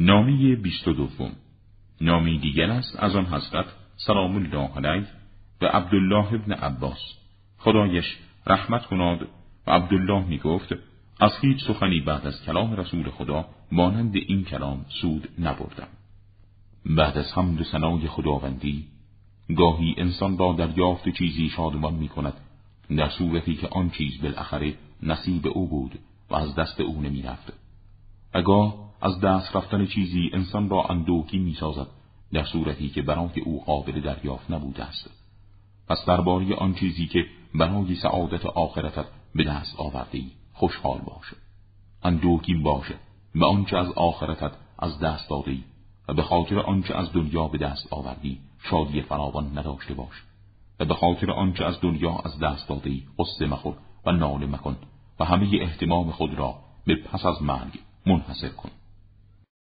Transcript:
نامی بیست و دوم. نامی دیگر است از آن حضرت سلام الله علیه و عبدالله ابن عباس. خدایش رحمت کناد و عبدالله می گفت از هیچ سخنی بعد از کلام رسول خدا مانند این کلام سود نبردم. بعد از حمد و ثنای خداوندی گاهی انسان را دریافت چیزی شادمان می کند در صورتی که آن چیز بالاخره نصیب او بود و از دست او نمی رفت اگاه از دست رفتن چیزی انسان را اندوکی می سازد در صورتی که برای او قابل دریافت نبوده است. پس درباره آن چیزی که برای سعادت آخرتت به دست آورده ای خوشحال باش. اندوکی باشه به آنچه از آخرتت از دست داده ای و به خاطر آنچه از دنیا به دست آوردی شادی فراوان نداشته باش. و به خاطر آنچه از دنیا از دست داده ای قصه مخور و ناله مکن و همه احتمام خود را به پس از مرگ منحصر کن.